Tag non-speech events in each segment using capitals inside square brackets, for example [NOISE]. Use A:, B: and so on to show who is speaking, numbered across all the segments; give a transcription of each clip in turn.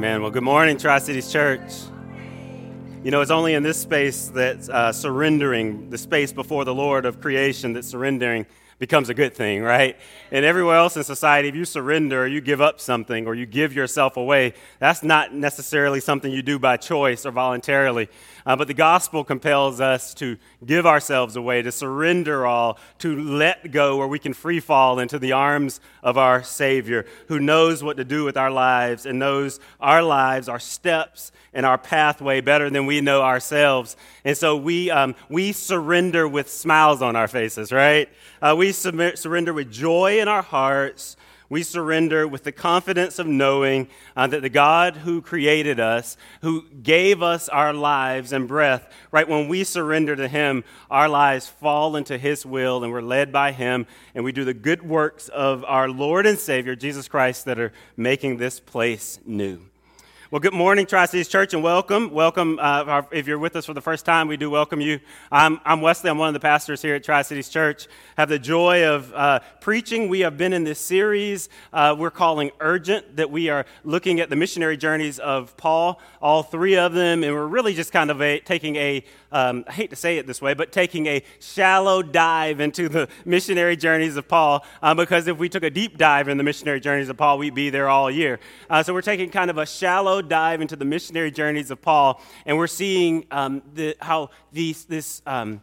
A: Amen. Well, good morning, Tri Cities Church. You know, it's only in this space that uh, surrendering, the space before the Lord of creation, that surrendering becomes a good thing, right? And everywhere else in society, if you surrender or you give up something or you give yourself away, that's not necessarily something you do by choice or voluntarily. Uh, but the gospel compels us to give ourselves away, to surrender all, to let go where we can free fall into the arms of our Savior, who knows what to do with our lives and knows our lives, our steps, and our pathway better than we know ourselves. And so we, um, we surrender with smiles on our faces, right? Uh, we surrender with joy in our hearts. We surrender with the confidence of knowing uh, that the God who created us, who gave us our lives and breath, right, when we surrender to Him, our lives fall into His will and we're led by Him, and we do the good works of our Lord and Savior, Jesus Christ, that are making this place new. Well, good morning, Tri Cities Church, and welcome. Welcome. Uh, if you're with us for the first time, we do welcome you. I'm, I'm Wesley. I'm one of the pastors here at Tri Cities Church. Have the joy of uh, preaching. We have been in this series uh, we're calling Urgent, that we are looking at the missionary journeys of Paul, all three of them, and we're really just kind of a, taking a um, I hate to say it this way, but taking a shallow dive into the missionary journeys of Paul, uh, because if we took a deep dive in the missionary journeys of Paul, we'd be there all year. Uh, so we're taking kind of a shallow dive into the missionary journeys of Paul, and we're seeing um, the, how these, this. Um,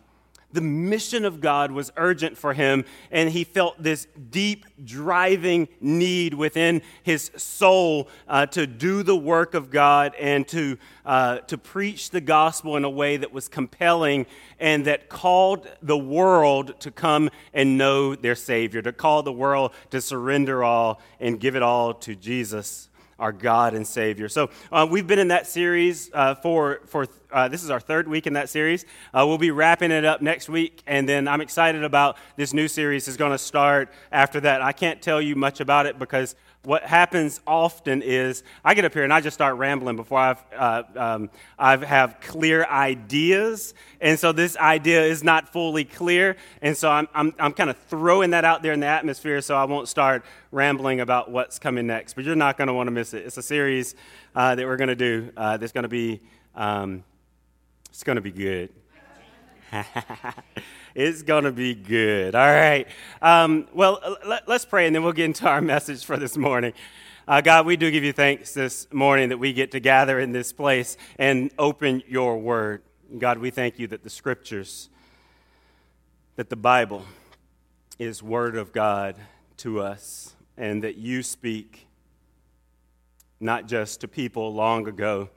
A: the mission of God was urgent for him, and he felt this deep, driving need within his soul uh, to do the work of God and to, uh, to preach the gospel in a way that was compelling and that called the world to come and know their Savior, to call the world to surrender all and give it all to Jesus our God and Savior. So uh, we've been in that series uh, for, for uh, this is our third week in that series. Uh, we'll be wrapping it up next week, and then I'm excited about this new series is going to start after that. I can't tell you much about it because what happens often is I get up here and I just start rambling before I've, uh, um, I have clear ideas. And so this idea is not fully clear. And so I'm, I'm, I'm kind of throwing that out there in the atmosphere so I won't start rambling about what's coming next. But you're not going to want to miss it. It's a series uh, that we're going to do uh, that's going to be, um, it's going to be good. [LAUGHS] It's going to be good. All right. Um, well, let, us pray and then we'll get into our message for this morning. Uh, God, we do give you thanks this morning that we get to gather in this place and open your word. God, we thank you that the scriptures, that the Bible is word of God to us, and that you speak not just to people long ago,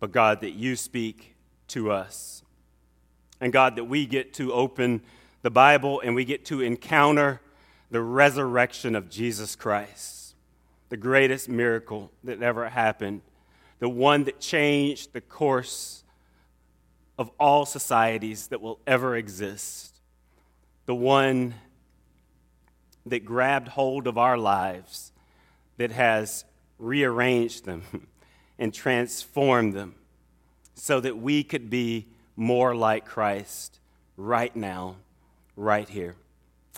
A: but God, that you speak to us. And God, that we get to open the Bible and we get to encounter the resurrection of Jesus Christ, the greatest miracle that ever happened, the one that changed the course of all societies that will ever exist, the one that grabbed hold of our lives, that has rearranged them [LAUGHS] and transformed them so that we could be more like Christ right now, right here.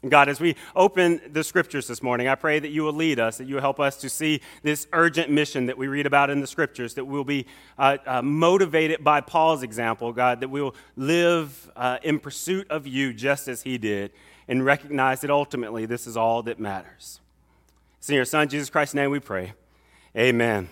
A: God, as we open the scriptures this morning, I pray that you will lead us, that you will help us to see this urgent mission that we read about in the scriptures, that we'll be uh, uh, motivated by Paul's example, God, that we will live uh, in pursuit of you just as he did, and recognize that ultimately this is all that matters. It's in your Son, Jesus Christ's name, we pray. Amen.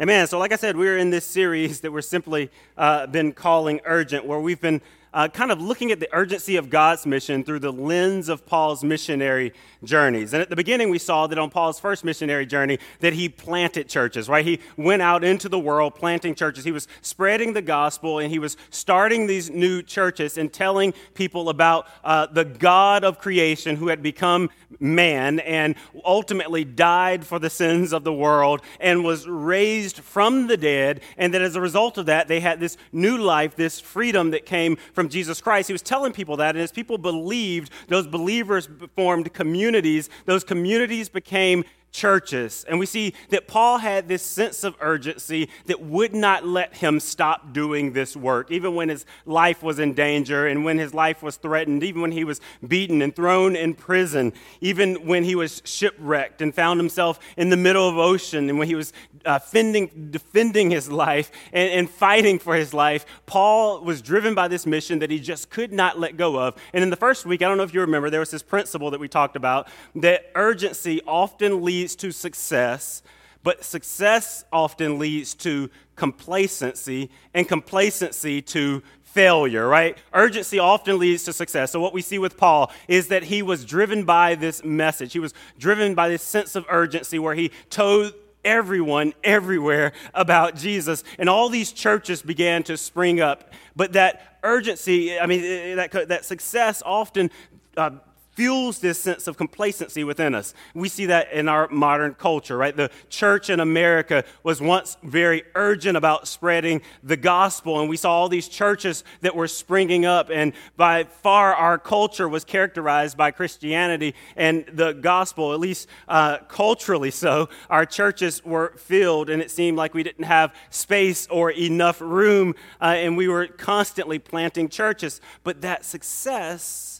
A: Amen. So, like I said, we're in this series that we're simply uh, been calling Urgent, where we've been uh, kind of looking at the urgency of God's mission through the lens of Paul's missionary journeys. And at the beginning, we saw that on Paul's first missionary journey, that he planted churches, right? He went out into the world planting churches. He was spreading the gospel and he was starting these new churches and telling people about uh, the God of creation who had become man and ultimately died for the sins of the world and was raised from the dead. And that as a result of that, they had this new life, this freedom that came from from Jesus Christ. He was telling people that, and as people believed, those believers formed communities. Those communities became churches. And we see that Paul had this sense of urgency that would not let him stop doing this work, even when his life was in danger and when his life was threatened, even when he was beaten and thrown in prison, even when he was shipwrecked and found himself in the middle of ocean, and when he was uh, fending, defending his life and, and fighting for his life. Paul was driven by this mission that he just could not let go of. And in the first week, I don't know if you remember, there was this principle that we talked about that urgency often leads leads to success, but success often leads to complacency, and complacency to failure, right? Urgency often leads to success. So, what we see with Paul is that he was driven by this message. He was driven by this sense of urgency where he told everyone everywhere about Jesus. And all these churches began to spring up. But that urgency, I mean, that, that success often. Uh, fuels this sense of complacency within us. We see that in our modern culture, right? The church in America was once very urgent about spreading the gospel, and we saw all these churches that were springing up, and by far our culture was characterized by Christianity and the gospel, at least uh, culturally so. Our churches were filled, and it seemed like we didn't have space or enough room, uh, and we were constantly planting churches. But that success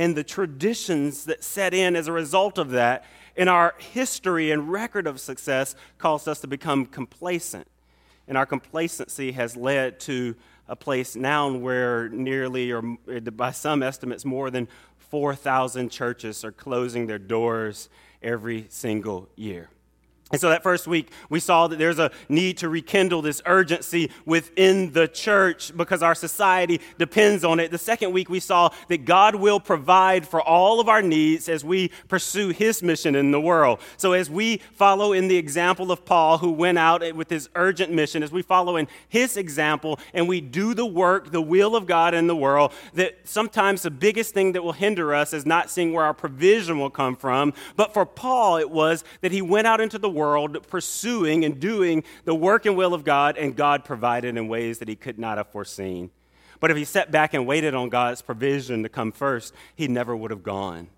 A: and the traditions that set in as a result of that in our history and record of success caused us to become complacent. And our complacency has led to a place now where nearly, or eh, by some estimates, more than 4,000 churches are closing their doors every single year. And so that first week, we saw that there's a need to rekindle this urgency within the church because our society depends on it. The second week, we saw that God will provide for all of our needs as we pursue his mission in the world. So, as we follow in the example of Paul, who went out with his urgent mission, as we follow in his example and we do the work, the will of God in the world, that sometimes the biggest thing that will hinder us is not seeing where our provision will come from. But for Paul, it was that he went out into the pursuing and doing the work and will of God, and God provided in ways that he could not have foreseen. But if he sat back and waited on God's provision to come first, he never would have gone.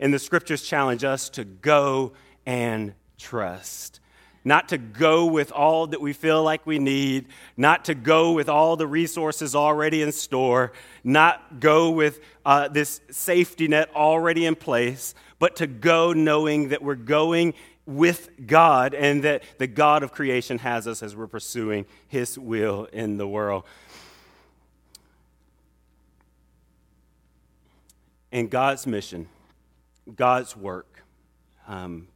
A: And the scriptures challenge us to go and trust. Not to go with all that we feel like we need, not to go with all the resources already in store, not go with uh, this safety net already in place, but to go knowing that we're going with God and that the God of creation has us as we're pursuing His will in the world. And God's mission, God's work um,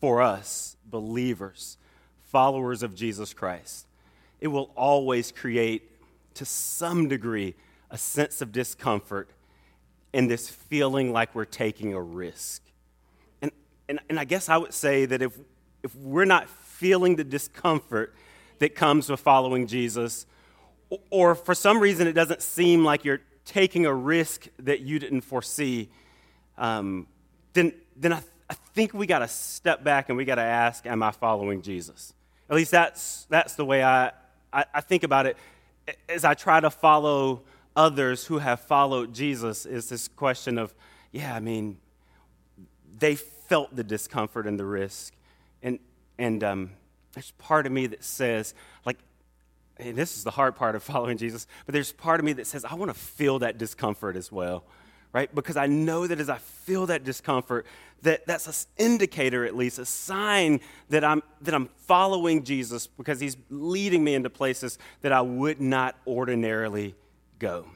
A: for us, believers, followers of Jesus Christ, it will always create, to some degree, a sense of discomfort and this feeling like we're taking a risk and, and I guess I would say that if, if we're not feeling the discomfort that comes with following Jesus, or for some reason it doesn't seem like you're taking a risk that you didn't foresee, um, then, then I, I think we got to step back and we got to ask, Am I following Jesus? At least that's, that's the way I, I, I think about it as I try to follow others who have followed Jesus, is this question of, yeah, I mean, they felt the discomfort and the risk. And, and um, there's part of me that says, like, and this is the hard part of [LAUGHS] following Jesus, but there's part of me that says, I want to feel that discomfort as well, right? Because I know that as I feel that discomfort, that that's an indicator, at least, a sign that I'm, that I'm following Jesus because he's leading me into places that I would not ordinarily go.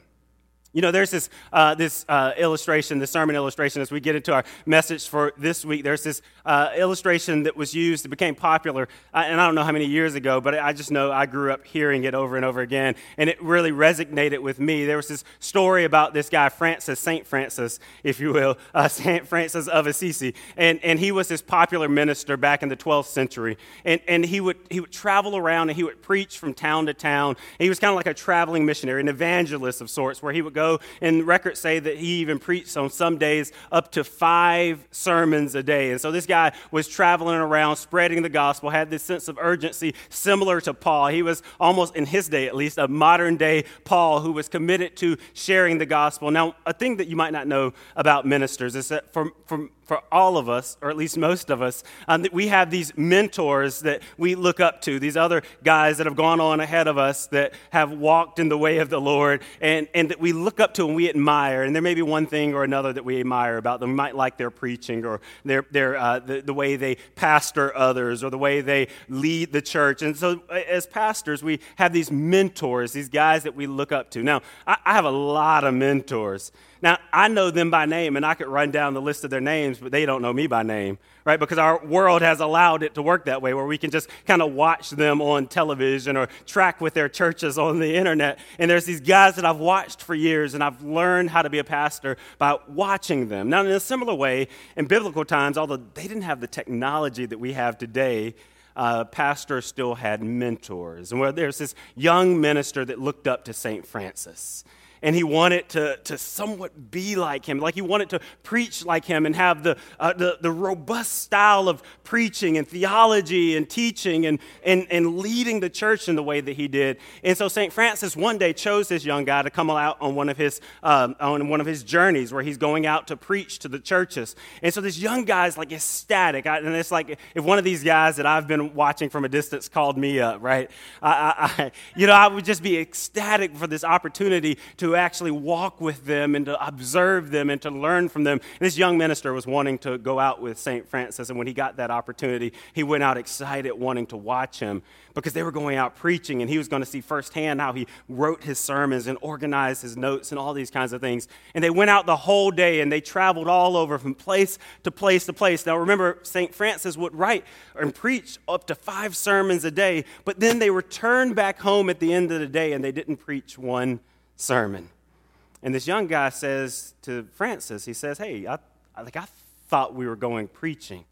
A: You know, there's this, uh, this uh, illustration, this sermon illustration, as we get into our message for this week. There's this uh, illustration that was used, it became popular, uh, and I don't know how many years ago, but I just know I grew up hearing it over and over again, and it really resonated with me. There was this story about this guy, Francis, St. Francis, if you will, uh, [LAUGHS] St. Francis of Assisi, and, and he was this popular minister back in the 12th century, and, and he, would, he would travel around and he would preach from town to town. He was kind of like a traveling missionary, an evangelist of sorts, where he would go and records say that he even preached on some days up to five sermons a day. And so this guy was traveling around spreading the gospel, had this sense of urgency similar to Paul. He was almost, in his day at least, a modern day Paul who was committed to sharing the gospel. Now, a thing that you might not know about ministers is that for, for for all of us, or at least most of us, um, that we have these mentors that we look up to, these other guys that have gone on ahead of us that have walked in the way of the Lord, and, and that we look up to and we admire. And there may be one thing or another that we admire about them. We might like their preaching or their, their, uh, the, the way they pastor others or the way they lead the church. And so, as pastors, we have these mentors, these guys that we look up to. Now, I, I have a lot of mentors. Now, I know them by name, and I could run down the list of their names, but they don't know me by name, right? Because our world has allowed it to work that way, where we can just kind of watch them on television or track with their churches on the internet. And there's these guys that I've watched for years, and I've learned how to be a pastor by watching them. Now, in a similar way, in biblical times, although they didn't have the technology that we have today, uh, pastors still had mentors. And where there's this young minister that looked up to St. Francis and he wanted to, to somewhat be like him, like he wanted to preach like him and have the, uh, the, the robust style of preaching and theology and teaching and, and, and leading the church in the way that he did. And so St. Francis one day chose this young guy to come out on one of his, um, on one of his journeys where he's going out to preach to the churches. And so this young guy's like ecstatic. I, and it's like if one of these guys that I've been watching from a distance called me up, right? I, I, I you know, I would just be ecstatic for this opportunity to actually walk with them and to observe them and to learn from them. This young minister was wanting to go out with St. Francis, and when he got that opportunity, he went out excited, wanting to watch him because they were going out preaching, and he was going to see firsthand how he wrote his sermons and organized his notes and all these kinds of things. And they went out the whole day and they traveled all over from place to place to place. Now, remember, St. Francis would write and preach up to five sermons a day, but then they returned back home at the end of the day and they didn't preach one sermon. And this young guy says to Francis, he says, Hey, I, like, I thought we were going preaching.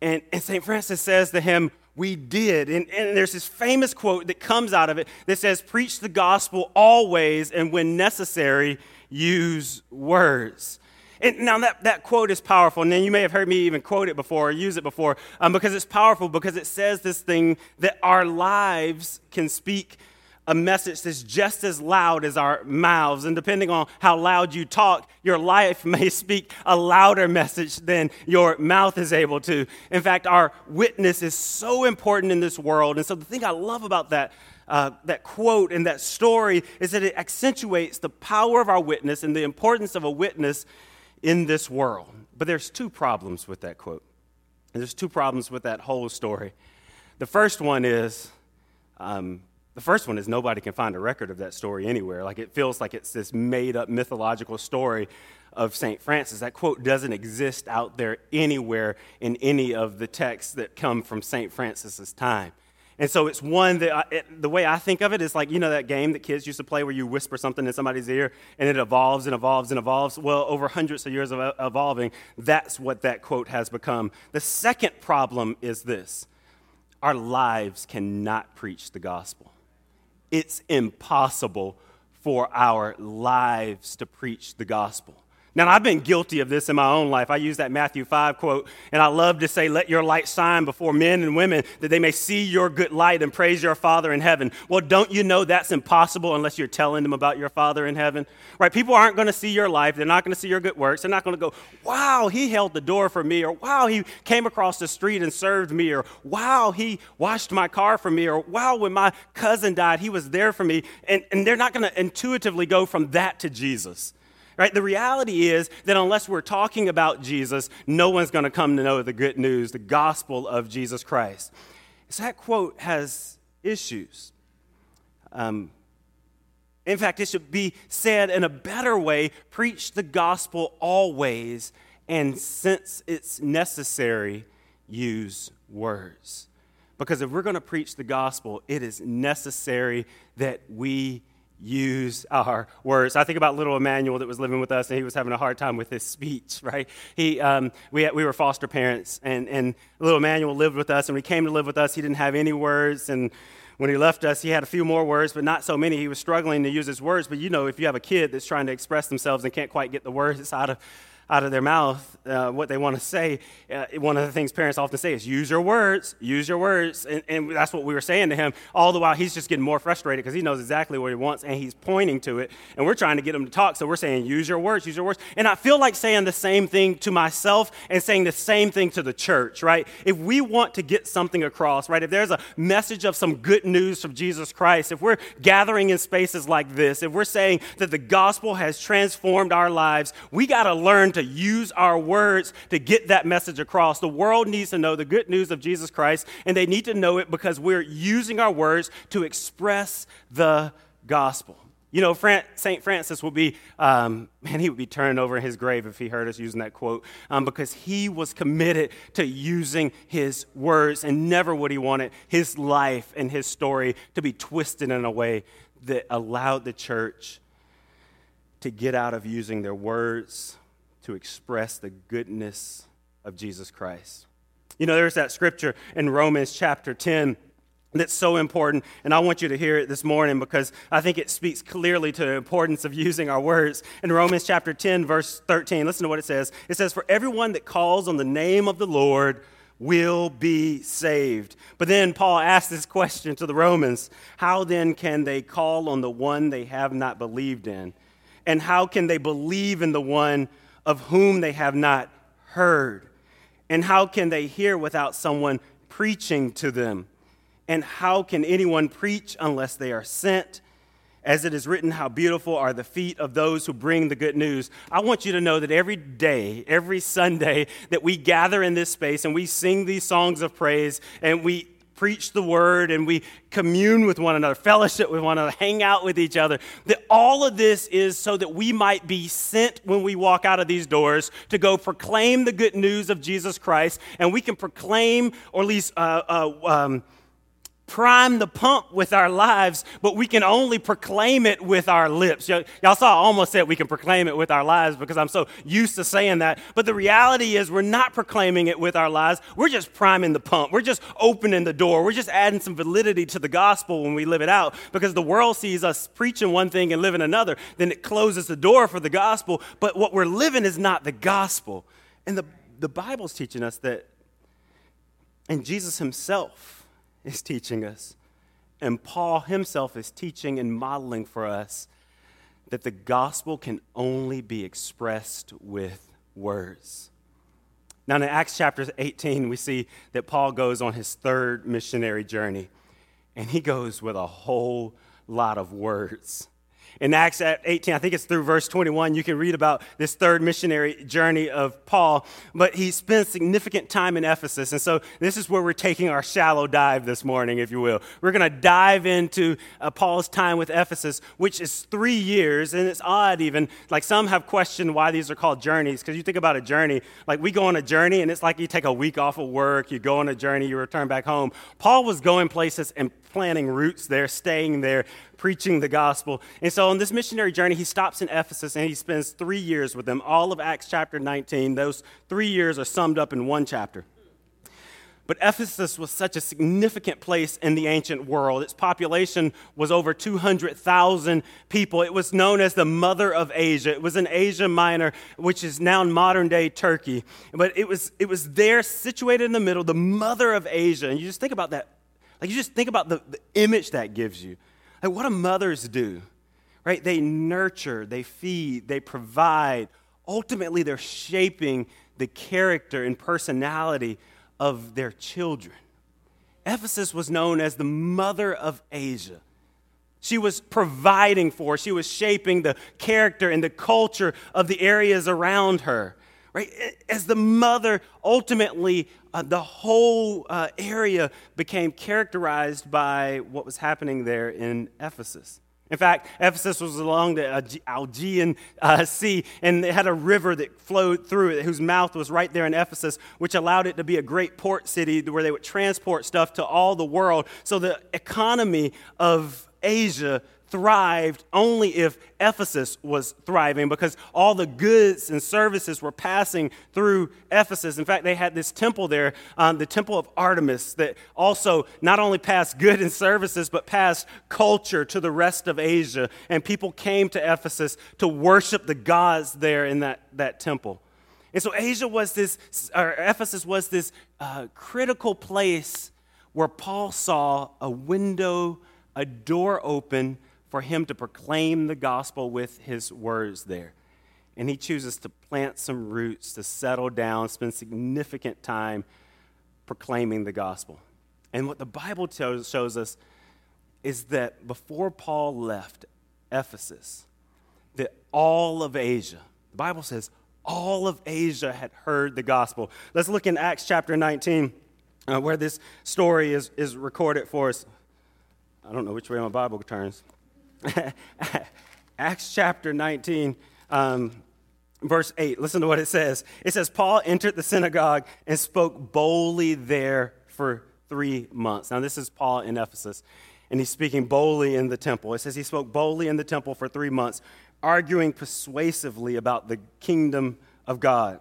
A: And, and St. Francis says to him, We did. And, and there's this famous quote that comes out of it that says, Preach the gospel always, and when necessary, use words. And now that, that quote is powerful, and then you may have heard me even quote it before or use it before, um, because it's powerful because it says this thing that our lives can speak a message that's just as loud as our mouths. And depending on how loud you talk, your life [LAUGHS] may speak a louder message than your mouth is able to. In fact, our witness is so important in this world. And so the thing I love about that. Uh, that quote and that story is that it accentuates the power of our witness and the importance of a witness in this world. But there's two problems with that quote. There's two problems with that whole story. The first one is um, the first one is nobody can find a record of that story anywhere. Like it feels like it's this made up mythological story of St. Francis. That quote doesn't exist out there anywhere in any of the texts that come from St. Francis's time. And so it's one that I, it, the way I think of it is like, you know, that game that kids used to play where you whisper something in somebody's ear and it evolves and evolves and evolves. Well, over hundreds of years of uh, evolving, that's what that quote has become. The second problem is this our lives cannot preach the gospel it's impossible for our lives to preach the gospel. Now, I've been guilty of this in my own life. I use that Matthew 5 quote, and I love to say, Let your light shine before men and women that they may see your good light and praise your Father in heaven. Well, don't you know that's impossible unless you're telling them about your Father in heaven? Right? People aren't going to see your life. They're not going to see your good works. They're not going to go, Wow, he held the door for me, or Wow, he came across the street and served me, or Wow, he washed my car for me, or Wow, when my cousin died, he was there for me. And, and they're not going to intuitively go from that to Jesus. Right? The reality is that unless we're talking about Jesus, no one's going to come to know the good news, the gospel of Jesus Christ. So that quote has issues. Um, in fact, it should be said in a better way preach the gospel always, and since it's necessary, use words. Because if we're going to preach the gospel, it is necessary that we use our words. I think about little Emmanuel that was living with us, and he was having a hard time with his speech, [LAUGHS] right? He, um, we, we were foster parents, and, and little Emmanuel lived with us, and when he came to live with us, he didn't have any words, and when he left us, he had a few more words, but not so many. He was struggling to use his words, but you know, if you have a kid that's trying to express themselves and can't quite get the words [LAUGHS] out of out of their mouth uh, what they want to say. Uh, one of the things parents often say is use your words, use your words. And, and that's what we were saying to him. All the while, he's just getting more frustrated because he knows exactly what he wants and he's pointing to it. And we're trying to get him to talk. So we're saying, use your words, use your words. And I feel like saying the same thing to myself and saying the same thing to the church, right? If we want to get something across, right? If there's a message of some good news from Jesus Christ, if we're gathering in spaces like this, if we're saying that the gospel has transformed our lives, we got to learn to use our words to get that message across. The world needs to know the good news of Jesus Christ, and they need to know it because we're using our words to express the gospel. You know, St. Francis would be, um, man, he would be turning over in his grave if he heard us using that quote um, because he was committed to using his words and never would he wanted his life and his story to be twisted in a way that allowed the church to get out of using their words to express the goodness of Jesus Christ. You know, there's that scripture in Romans chapter 10 that's so important, and I want you to hear it this morning because I think it speaks clearly to the importance of using our words. In Romans chapter 10, verse 13, listen to what it says. It says, For everyone that calls on the name of the Lord will be saved. But then Paul asks this question to the Romans How then can they call on the one they have not believed in? And how can they believe in the one of whom they have not heard? And how can they hear without someone preaching to them? And how can anyone preach unless they are sent? As it is written, how beautiful are the feet of those who bring the good news. I want you to know that every day, every Sunday, that we gather in this space and we sing these songs of praise and we preach the word and we commune with one another, fellowship with one another, hang out with each other. That all of this is so that we might be sent when we walk out of these doors to go proclaim the good news of Jesus Christ. And we can proclaim, or at least, uh, uh, um, prime the pump with our lives, but we can only proclaim it with our lips. Y'all saw I almost said we can proclaim it with our lives because I'm so used to saying that. But the reality is we're not proclaiming it with our lives. We're just priming the pump. We're just opening the door. We're just adding some validity to the gospel when we live it out because the world sees us preaching one thing and living another. Then it closes the door for the gospel. But what we're living is not the gospel. And the, the Bible's teaching us that, and Jesus himself, is teaching us, and Paul himself is teaching and modeling for us that the gospel can only be expressed with words. Now, in Acts chapter 18, we see that Paul goes on his third missionary journey, and he goes with a whole lot of words in Acts 18, I think it's through verse 21, you can read about this third missionary journey of Paul. But he spends significant time in Ephesus. And so this is where we're taking our shallow dive this morning, if you will. We're going to dive into uh, Paul's time with Ephesus, which is three years. And it's odd, even. Like some have questioned why these are called journeys. Because you think about a journey, like we go on a journey, and it's like you take a week off of work, you go on a journey, you return back home. Paul was going places and planting roots there, staying there, preaching the gospel. And so on this missionary journey, he stops in Ephesus and he spends three years with them. All of Acts chapter 19, those three years are summed up in one chapter. But Ephesus was such a significant place in the ancient world. Its population was over 200,000 people. It was known as the mother of Asia. It was in Asia Minor, which is now in modern day Turkey. But it was, it was there, situated in the middle, the mother of Asia. And you just think about that. Like, you just think about the, the image that gives you. Like, what do mothers do? Right? They nurture, they feed, they provide. Ultimately, they're shaping the character and personality of their children. Ephesus was known as the mother of Asia. She was providing for, she was shaping the character and the culture of the areas around her. Right? As the mother, ultimately, uh, the whole uh, area became characterized by what was happening there in Ephesus. In fact, Ephesus was along the Aegean uh, Sea, and it had a river that flowed through it, whose mouth was right there in Ephesus, which allowed it to be a great port city where they would transport stuff to all the world. So the economy of Asia thrived only if Ephesus was thriving because all the goods and services were passing through Ephesus. In fact, they had this temple there, um, the temple of Artemis, that also not only passed goods and services, but passed culture to the rest of Asia. And people came to Ephesus to worship the gods there in that, that temple. And so Asia was this, or Ephesus was this uh, critical place where Paul saw a window, a door open for him to proclaim the gospel with his words there. And he chooses to plant some roots, to settle down, spend significant time proclaiming the gospel. And what the Bible tells, shows us is that before Paul left Ephesus, that all of Asia, the Bible says all of Asia had heard the gospel. Let's look in Acts chapter 19, uh, where this story is, is recorded for us. I don't know which way my Bible turns. [LAUGHS] Acts chapter 19, um, verse 8. Listen to what it says. It says, Paul entered the synagogue and spoke boldly there for three months. Now, this is Paul in Ephesus, and he's speaking boldly in the temple. It says he spoke boldly in the temple for three months, arguing persuasively about the kingdom of God.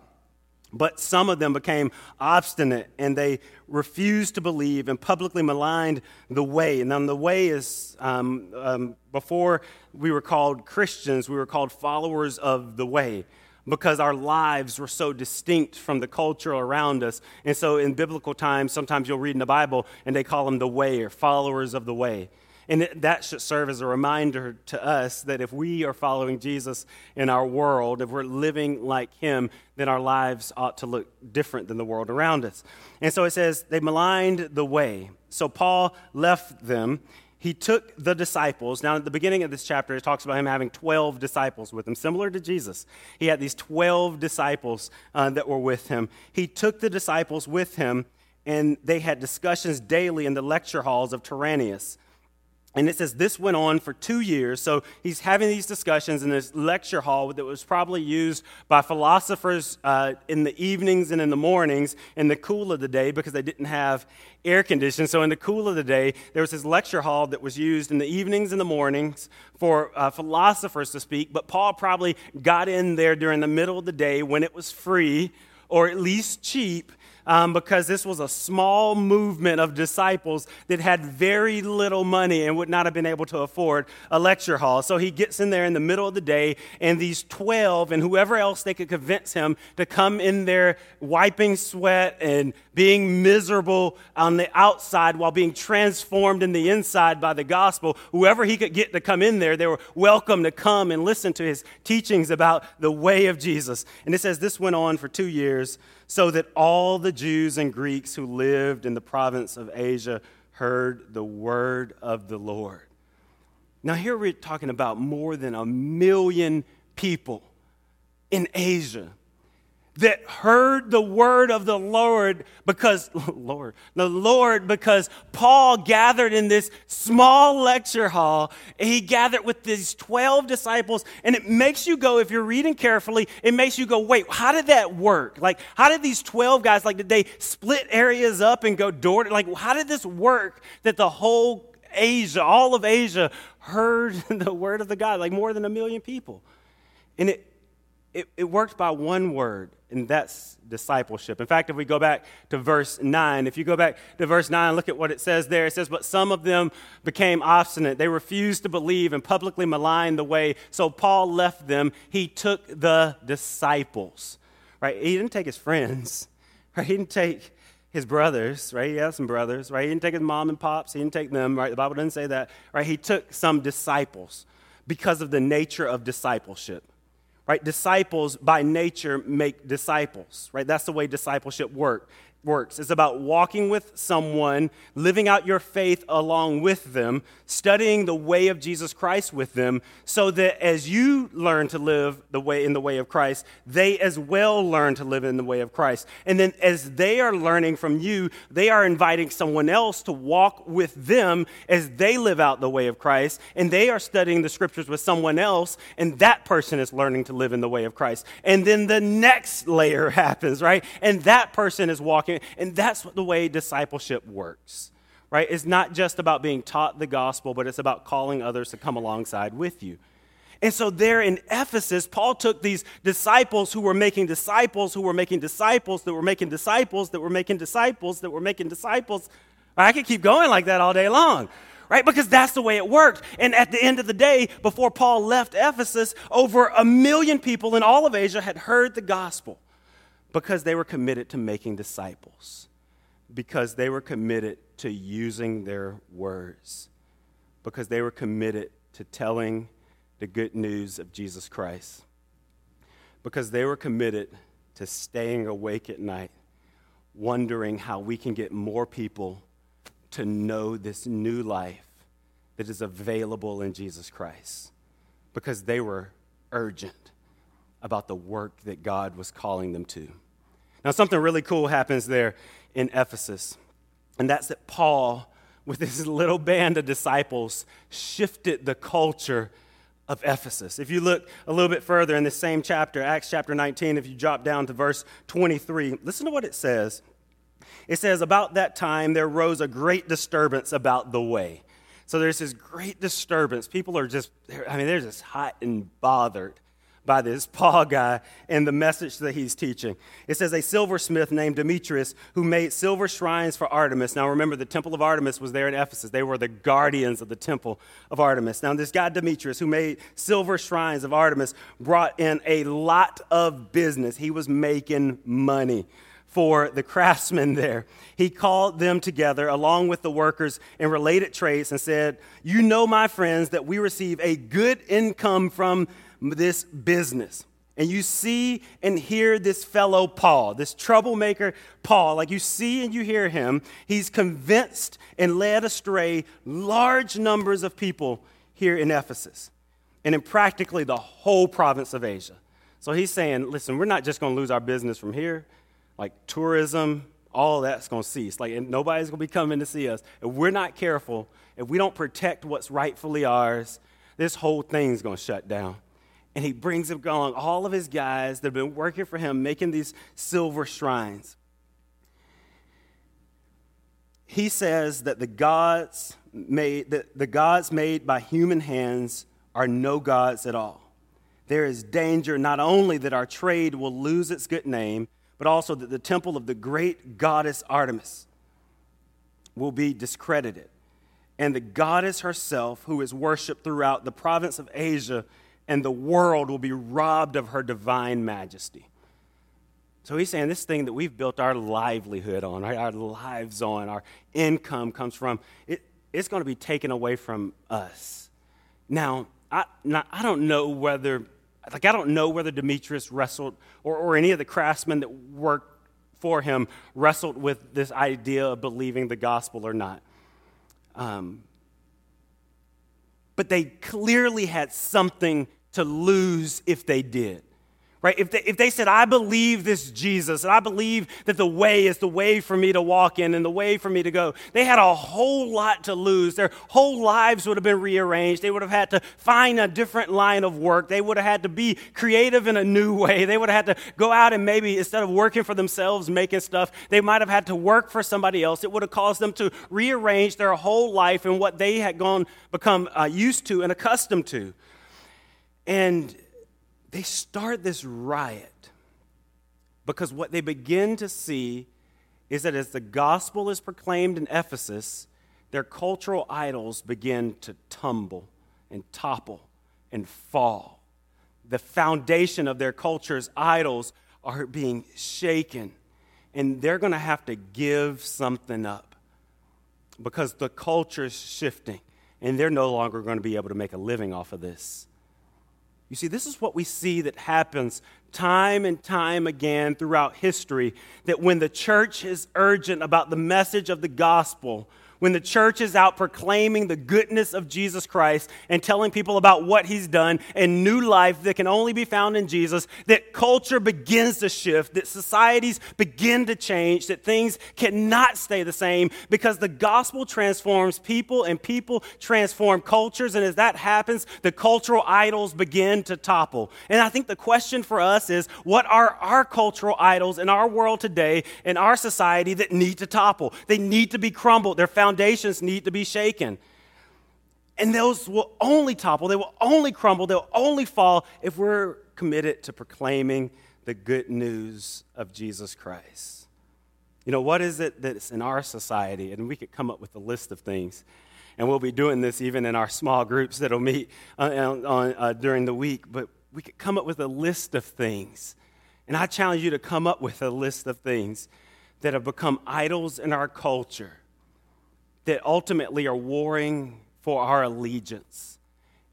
A: But some of them became obstinate and they refused to believe and publicly maligned the way. And then the way is um, um, before we were called Christians, we were called followers of the way because our lives were so distinct from the culture around us. And so in biblical times, sometimes you'll read in the Bible and they call them the way or followers of the way. And it, that should serve as a reminder to us that if we are following Jesus in our world, if we're living like him, then our lives ought to look different than the world around us. And so it says, they maligned the way. So Paul left them. He took the disciples. Now, at the beginning of this chapter, it talks about him having 12 disciples with him, similar to Jesus. He had these 12 disciples uh, that were with him. He took the disciples with him, and they had discussions daily in the lecture halls of Tyrannus. And it says this went on for two years. So he's having these discussions in this lecture hall that was probably used by philosophers uh, in the evenings and in the mornings in the cool of the day because they didn't have air conditioning. So in the cool of the day, there was this lecture hall that was used in the evenings and the mornings for uh, philosophers to speak. But Paul probably got in there during the middle of the day when it was free or at least cheap um, because this was a small movement of disciples that had very little money and would not have been able to afford a lecture hall. So he gets in there in the middle of the day, and these 12 and whoever else they could convince him to come in there wiping sweat and being miserable on the outside while being transformed in the inside by the gospel. Whoever he could get to come in there, they were welcome to come and listen to his teachings about the way of Jesus. And it says this went on for two years so that all the Jews and Greeks who lived in the province of Asia heard the word of the Lord. Now, here we're talking about more than a million people in Asia that heard the word of the Lord because, [LAUGHS] Lord, the Lord, because Paul gathered in this small lecture hall. He gathered with these 12 disciples, and it makes you go, if you're reading carefully, it makes you go, wait, how did that work? Like, how did these 12 guys, like, did they split areas up and go door to, like, how did this work that the whole Asia, all of Asia, heard [LAUGHS] the word of the God, like more than a million people? And it, it, it worked by one word, and that's discipleship. In fact, if we go back to verse 9, if you go back to verse 9, look at what it says there. It says, But some of them became obstinate. They refused to believe and publicly maligned the way. So Paul left them. He took the disciples, right? He didn't take his friends, [LAUGHS] right? He didn't take his brothers, right? He had some brothers, right? He didn't take his mom and pops. He didn't take them, right? The Bible doesn't say that, right? He took some disciples because of the nature of discipleship right? Disciples by nature make disciples right? That's the way discipleship work works. It's about walking with someone, living out your faith along with them, studying the way of Jesus Christ with them, so that as you learn to live the way in the way of Christ, they as well learn to live in the way of Christ. And then as they are learning from you, they are inviting someone else to walk with them as they live out the way of Christ, and they are studying the scriptures with someone else, and that person is learning to live in the way of Christ. And then the next layer [LAUGHS] happens, right? And that person is walking and that's the way discipleship works, right? It's not just about being taught the gospel, but it's about calling others to come alongside with you. And so, there in Ephesus, Paul took these disciples who were making disciples, who were making disciples, that were making disciples, that were making disciples, that were making disciples. I could keep going like that all day long, right? Because that's the way it worked. And at the end of the day, before Paul left Ephesus, over a million people in all of Asia had heard the gospel. Because they were committed to making disciples, because they were committed to using their words, because they were committed to telling the good news of Jesus Christ, because they were committed to staying awake at night, wondering how we can get more people to know this new life that is available in Jesus Christ, because they were urgent about the work that God was calling them to. Now, something really cool happens there in Ephesus, and that's that Paul, with his [LAUGHS] little band of disciples, shifted the culture of Ephesus. If you look a little bit further in the same chapter, Acts chapter 19, if you drop down to verse 23, listen to what it says. It says, About that time there rose a great disturbance about the way. So there's this great disturbance. People are just, I mean, they're just hot and bothered by this Paul guy and the message that he's teaching. It says, A silversmith named Demetrius who made silver shrines for Artemis. Now remember, the temple of Artemis was there in Ephesus. They were the guardians of the temple of Artemis. Now, this guy Demetrius who made silver shrines of Artemis brought in a lot of business. He was making money for the craftsmen there. He called them together along with the workers in related trades and said, You know, my friends, that we receive a good income from this business. And you see and hear this fellow Paul, this troublemaker Paul, like you see and you hear him, he's convinced and led astray large numbers of people here in Ephesus and in practically the whole province of Asia. So he's saying, listen, we're not just going to lose our business from here, like tourism, all that's going to cease. Like nobody's going to be coming to see us. If we're not careful, if we don't protect what's rightfully ours, this whole thing's going to shut down and he brings along all of his guys that have been working for him, making these silver shrines. He says that the gods made, that the gods made by human hands are no gods at all. There is danger not only that our trade will lose its good name, but also that the temple of the great goddess Artemis will be discredited. And the goddess herself, who is worshiped throughout the province of Asia, and the world will be robbed of her divine majesty. So he's saying this thing that we've built our livelihood on, our lives on, our income comes from, it, it's going to be taken away from us. Now, I, now, I don't know whether, like, I don't know whether Demetrius wrestled or, or any of the craftsmen that worked for him wrestled with this idea of believing the gospel or not. Um, but they clearly had something to lose if they did. Right? If they, if they said, I believe this Jesus, and I believe that the way is the way for me to walk in and the way for me to go, they had a whole lot to lose. Their whole lives would have been rearranged. They would have had to find a different line of work. They would have had to be creative in a new way. They would have had to go out and maybe, instead of working for themselves, making stuff, they might have had to work for somebody else. It would have caused them to rearrange their whole life and what they had gone, become uh, used to and accustomed to. And they start this riot because what they begin to see is that as the gospel is proclaimed in Ephesus, their cultural idols begin to tumble and topple and fall. The foundation of their culture's idols are being shaken, and they're going to have to give something up because the culture is shifting, and they're no longer going to be able to make a living off of this. You see, this is what we see that happens time and time again throughout history that when the church is urgent about the message of the gospel, when the church is out proclaiming the goodness of Jesus Christ and telling people about what he's done and new life that can only be found in Jesus, that culture begins to shift, that societies begin to change, that things cannot stay the same because the gospel transforms people and people transform cultures. And as that happens, the cultural idols begin to topple. And I think the question for us is what are our cultural idols in our world today, in our society, that need to topple? They need to be crumbled. They're found foundations need to be shaken. And those will only topple, they will only crumble, they'll only fall if we're committed to proclaiming the good news of Jesus Christ. You know, what is it that's in our society? And we could come up with a list of things. And we'll be doing this even in our small groups that'll meet uh, on, uh, during the week. But we could come up with a list of things And I challenge you to come up with a list of things that have become idols in our culture that ultimately are warring for our allegiance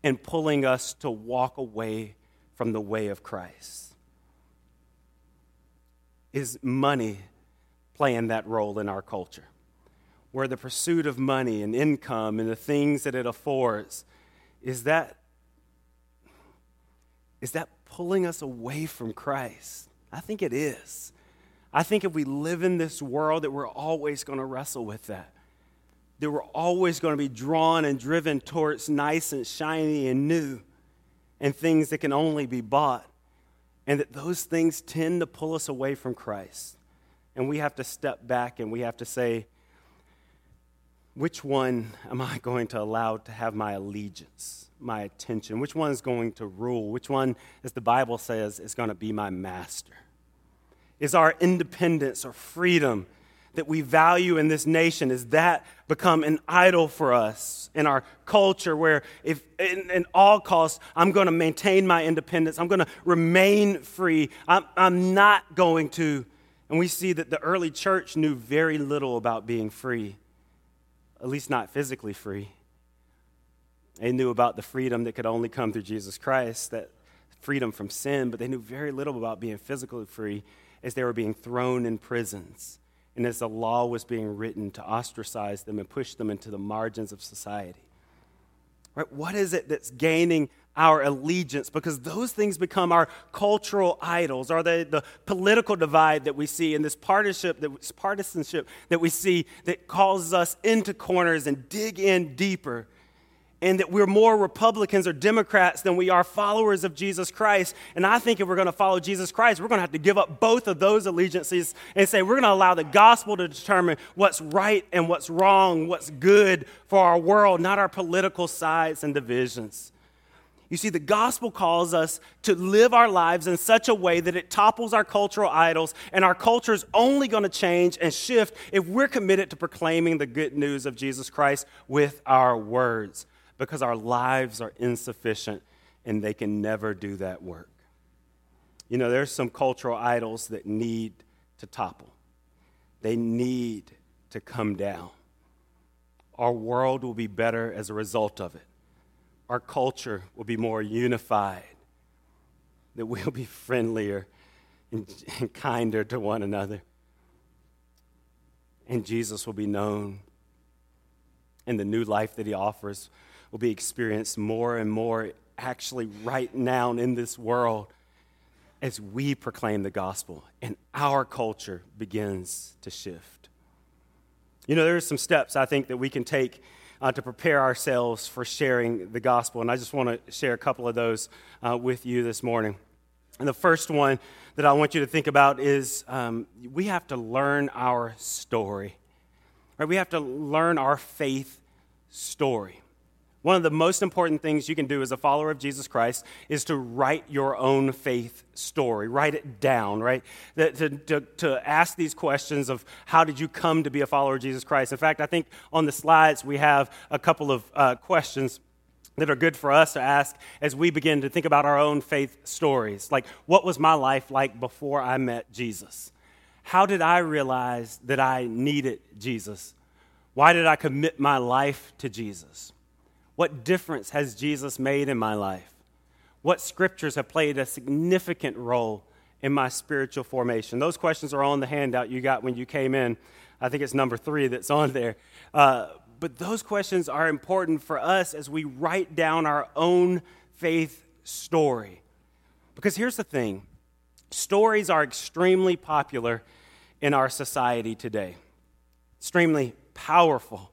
A: and pulling us to walk away from the way of Christ. Is money playing that role in our culture? Where the pursuit of money and income and the things that it affords, is that, is that pulling us away from Christ? I think it is. I think if we live in this world that we're always going to wrestle with that. That we're always going to be drawn and driven towards nice and shiny and new and things that can only be bought. And that those things tend to pull us away from Christ. And we have to step back and we have to say, which one am I going to allow to have my allegiance, my attention? Which one is going to rule? Which one, as the Bible says, is going to be my master? Is our independence or freedom that we value in this nation, is that become an idol for us in our culture where if in, in all costs I'm going to maintain my independence, I'm going to remain free, I'm, I'm not going to. And we see that the early church knew very little about being free, at least not physically free. They knew about the freedom that could only come through Jesus Christ, that freedom from sin, but they knew very little about being physically free as they were being thrown in prisons and as the law was being written to ostracize them and push them into the margins of society. Right? What is it that's gaining our allegiance? Because those things become our cultural idols, or the, the political divide that we see, and this partisanship that, partisanship that we see that calls us into corners and dig in deeper and that we're more Republicans or Democrats than we are followers of Jesus Christ. And I think if we're going to follow Jesus Christ, we're going to have to give up both of those allegiances and say we're going to allow the gospel to determine what's right and what's wrong, what's good for our world, not our political sides and divisions. You see, the gospel calls us to live our lives in such a way that it topples our cultural idols, and our culture is only going to change and shift if we're committed to proclaiming the good news of Jesus Christ with our words because our lives are insufficient and they can never do that work. You know, there's some cultural idols that need to topple, they need to come down. Our world will be better as a result of it. Our culture will be more unified, that we'll be friendlier and, and kinder to one another. And Jesus will be known in the new life that he offers will be experienced more and more actually right now in this world as we proclaim the gospel and our culture begins to shift. You know, there are some steps I think that we can take uh, to prepare ourselves for sharing the gospel, and I just want to share a couple of those uh, with you this morning. And the first one that I want you to think about is um, we have to learn our story. Right? We have to learn our faith story. One of the most important things you can do as a follower of Jesus Christ is to write your own faith story. Write it down, right? To, to, to, ask these questions of how did you come to be a follower of Jesus Christ. In fact, I think on the slides we have a couple of uh, questions that are good for us to ask as we begin to think about our own faith stories. Like, what was my life like before I met Jesus? How did I realize that I needed Jesus? Why did I commit my life to Jesus? What difference has Jesus made in my life? What scriptures have played a significant role in my spiritual formation? Those questions are on the handout you got when you came in. I think it's number three that's on there. Uh, but those questions are important for us as we write down our own faith story. Because here's the thing stories are extremely popular in our society today, extremely powerful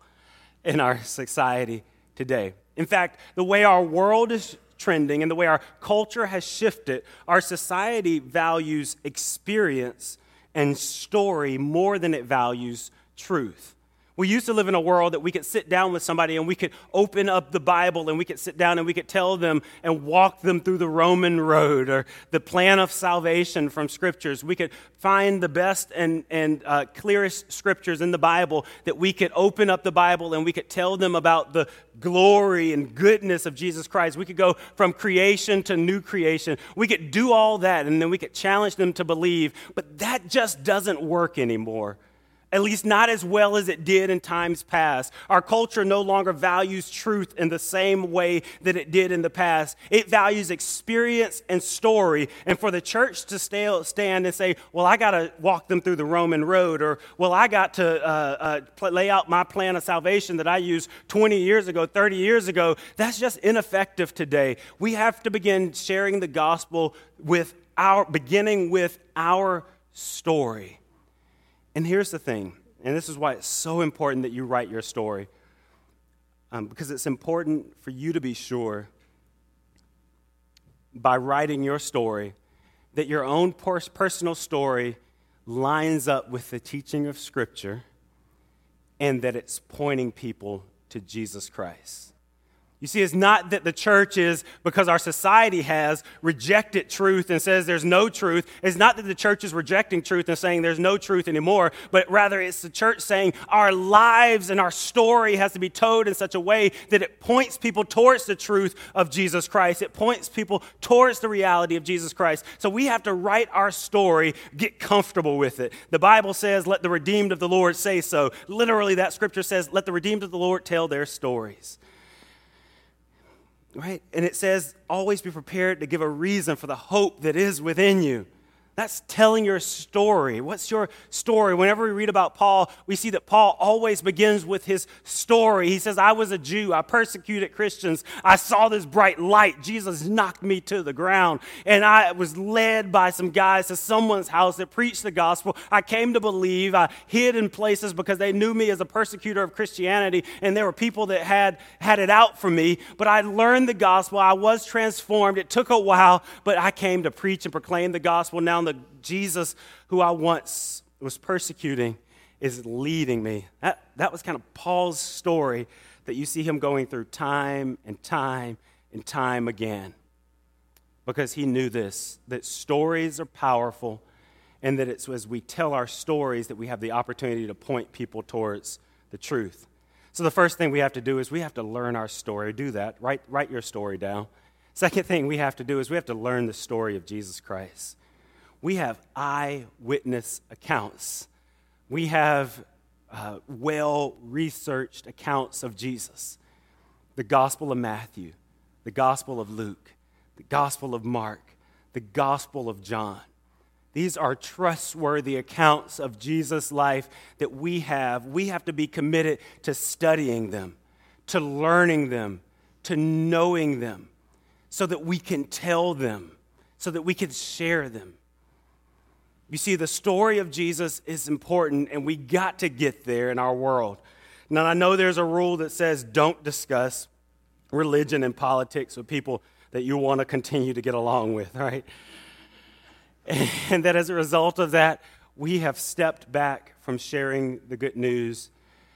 A: in our [LAUGHS] society today. In fact, the way our world is trending and the way our culture has shifted, our society values experience and story more than it values truth. We used to live in a world that we could sit down with somebody and we could open up the Bible and we could sit down and we could tell them and walk them through the Roman road or the plan of salvation from scriptures. We could find the best and, and uh, clearest scriptures in the Bible that we could open up the Bible and we could tell them about the glory and goodness of Jesus Christ. We could go from creation to new creation. We could do all that and then we could challenge them to believe, but that just doesn't work anymore at least not as well as it did in times past. Our culture no longer values truth in the same way that it did in the past. It values experience and story. And for the church to stand and say, well, I got to walk them through the Roman road, or, well, I got to uh, uh, lay out my plan of salvation that I used 20 years ago, 30 years ago, that's just ineffective today. We have to begin sharing the gospel with our, beginning with our story. And here's the thing, and this is why it's so important that you write your story, um, because it's important for you to be sure by writing your story that your own personal story lines up with the teaching of Scripture and that it's pointing people to Jesus Christ. You see, it's not that the church is, because our society has rejected truth and says there's no truth. It's not that the church is rejecting truth and saying there's no truth anymore, but rather it's the church saying our lives and our story has to be told in such a way that it points people towards the truth of Jesus Christ. It points people towards the reality of Jesus Christ. So we have to write our story, get comfortable with it. The Bible says, let the redeemed of the Lord say so. Literally, that scripture says, let the redeemed of the Lord tell their stories right? And it says, always be prepared to give a reason for the hope that is within you. That's telling your story. What's your story? Whenever we read about Paul, we see that Paul always begins with his story. He says, I was a Jew. I persecuted Christians. I saw this bright light. Jesus knocked me to the ground. And I was led by some guys to someone's house that preached the gospel. I came to believe. I hid in places because they knew me as a persecutor of Christianity. And there were people that had had it out for me. But I learned the gospel. I was transformed. It took a while, but I came to preach and proclaim the gospel. Now, the Jesus who I once was persecuting is leading me. That, that was kind of Paul's story that you see him going through time and time and time again. Because he knew this that stories are powerful, and that it's as we tell our stories that we have the opportunity to point people towards the truth. So, the first thing we have to do is we have to learn our story. Do that. Write, write your story down. Second thing we have to do is we have to learn the story of Jesus Christ we have eyewitness accounts. We have uh, well researched accounts of Jesus. The Gospel of Matthew, the Gospel of Luke, the Gospel of Mark, the Gospel of John. These are trustworthy accounts of Jesus' life that we have. We have to be committed to studying them, to learning them, to knowing them, so that we can tell them, so that we can share them. You see, the story of Jesus is important, and we got to get there in our world. Now, I know there's a rule that says don't discuss religion and politics with people that you want to continue to get along with, [LAUGHS] right? And that as a result of that, we have stepped back from sharing the good news,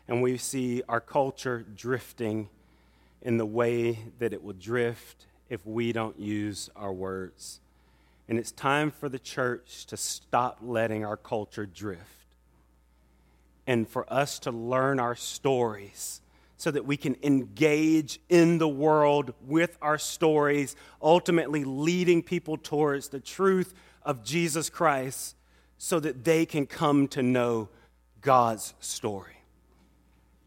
A: and we see our culture drifting in the way that it will drift if we don't use our words. And it's time for the church to stop letting our culture drift and for us to learn our stories so that we can engage in the world with our stories, ultimately leading people towards the truth of Jesus Christ so that they can come to know God's story.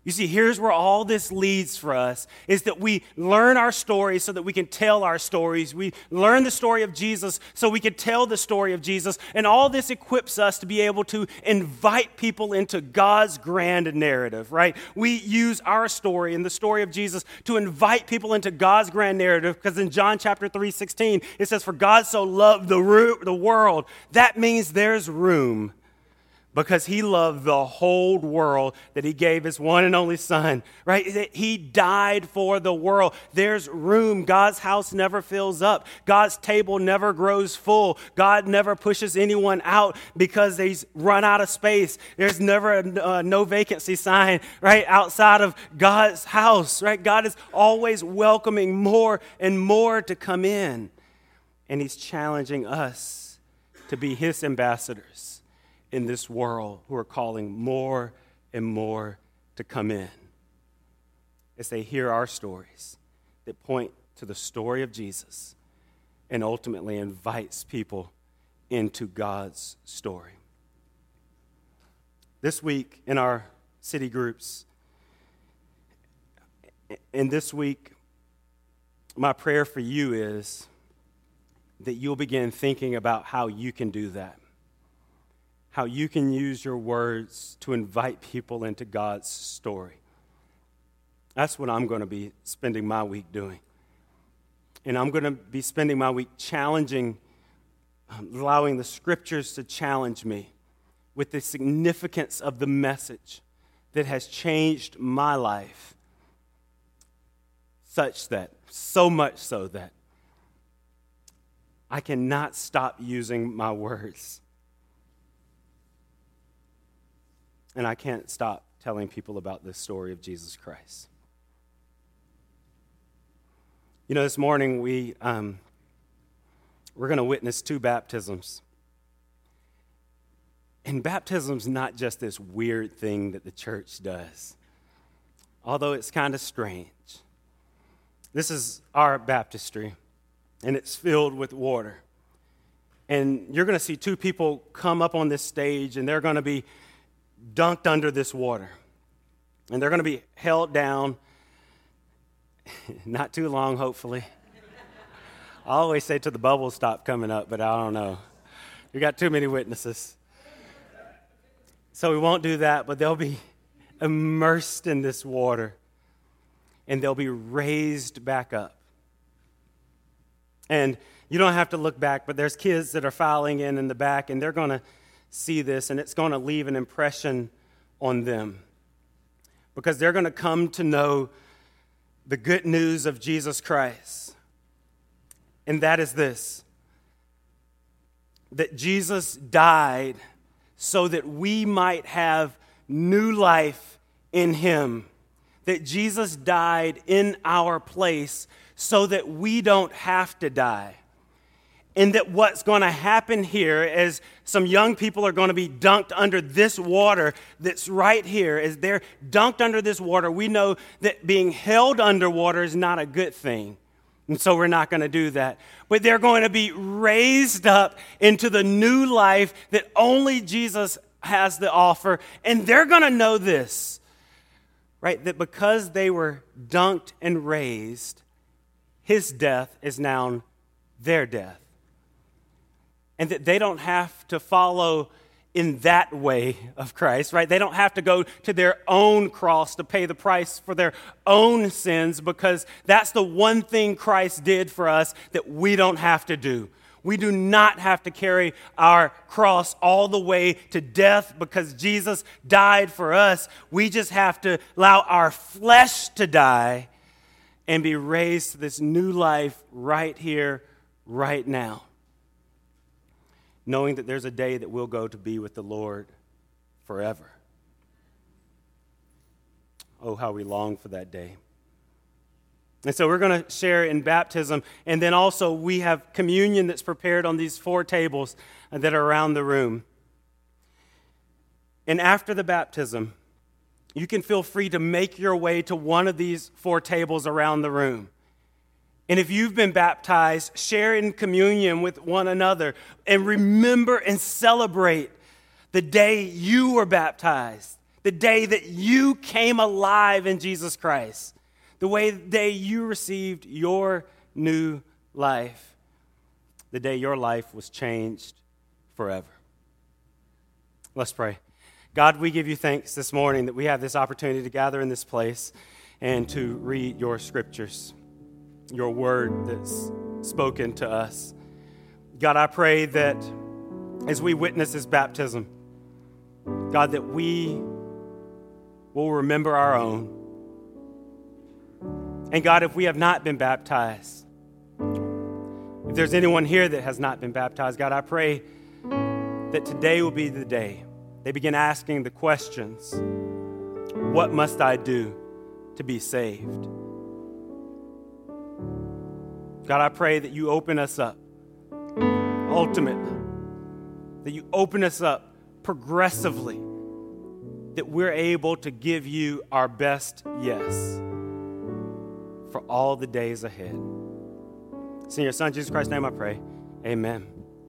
A: You see, here's where all this leads for us is that we learn our stories so that we can tell our stories. We learn the story of Jesus so we can tell the story of Jesus. And all this equips us to be able to invite people into God's grand narrative, right? We use our story and the story of Jesus to invite people into God's grand narrative because in John chapter 3, 16, it says, For God so loved the, the world. That means there's room because he loved the whole world that he gave his one and only son, right? He died for the world. There's room. God's house never fills up. God's table never grows full. God never pushes anyone out because he's run out of space. There's never a uh, no vacancy sign, right, outside of God's house, right? God is always welcoming more and more to come in. And he's challenging us to be his ambassadors in this world who are calling more and more to come in as they hear our stories that point to the story of Jesus and ultimately invites people into God's story. This week in our city groups, and this week, my prayer for you is that you'll begin thinking about how you can do that how you can use your words to invite people into God's story. That's what I'm going to be spending my week doing. And I'm going to be spending my week challenging, um, allowing the scriptures to challenge me with the significance of the message that has changed my life, such that, so much so that I cannot stop using my words And I can't stop telling people about this story of Jesus Christ. You know, this morning we, um, we're going to witness two baptisms. And baptism's not just this weird thing that the church does, although it's kind of strange. This is our baptistry, and it's filled with water. And you're going to see two people come up on this stage, and they're going to be dunked under this water. And they're going to be held down, [LAUGHS] not too long, hopefully. I always say to the bubbles stop coming up, but I don't know. We got too many witnesses. So we won't do that, but they'll be [LAUGHS] immersed in this water and they'll be raised back up. And you don't have to look back, but there's kids that are filing in in the back and they're going to see this, and it's going to leave an impression on them because they're going to come to know the good news of Jesus Christ. And that is this that Jesus died so that we might have new life in Him. That Jesus died in our place so that we don't have to die and that what's going to happen here is some young people are going to be dunked under this water that's right here. As they're dunked under this water. We know that being held underwater is not a good thing. And so we're not going to do that. But they're going to be raised up into the new life that only jesus has to offer. And they're going to know this right that because they were dunked and raised his death is now their death and that they don't have to follow in that way of Christ, right? They don't have to go to their own cross to pay the price for their own sins because that's the one thing Christ did for us that we don't have to do. We do not have to carry our cross all the way to death because Jesus died for us. We just have to allow our flesh to die and be raised to this new life right here, right now knowing that there's a day that we'll go to be with the Lord forever. Oh, how we long for that day. And so we're going to share in baptism, and then also we have communion that's prepared on these four tables that are around the room. And after the baptism, you can feel free to make your way to one of these four tables around the room. And if you've been baptized, share in communion with one another and remember and celebrate the day you were baptized, the day that you came alive in Jesus Christ, the way the day you received your new life, the day your life was changed forever. Let's pray. God, we give you thanks this morning that we have this opportunity to gather in this place and to read your scriptures your word that's spoken to us. God, I pray that as we witness this baptism, God, that we will remember our own. And God, if we have not been baptized, if there's anyone here that has not been baptized, God, I pray that today will be the day they begin asking the questions What must I do to be saved? God, I pray that you open us up ultimately, that you open us up progressively, that we're able to give you our best yes for all the days ahead. It's in your Son, Jesus Christ's name, I pray. Amen.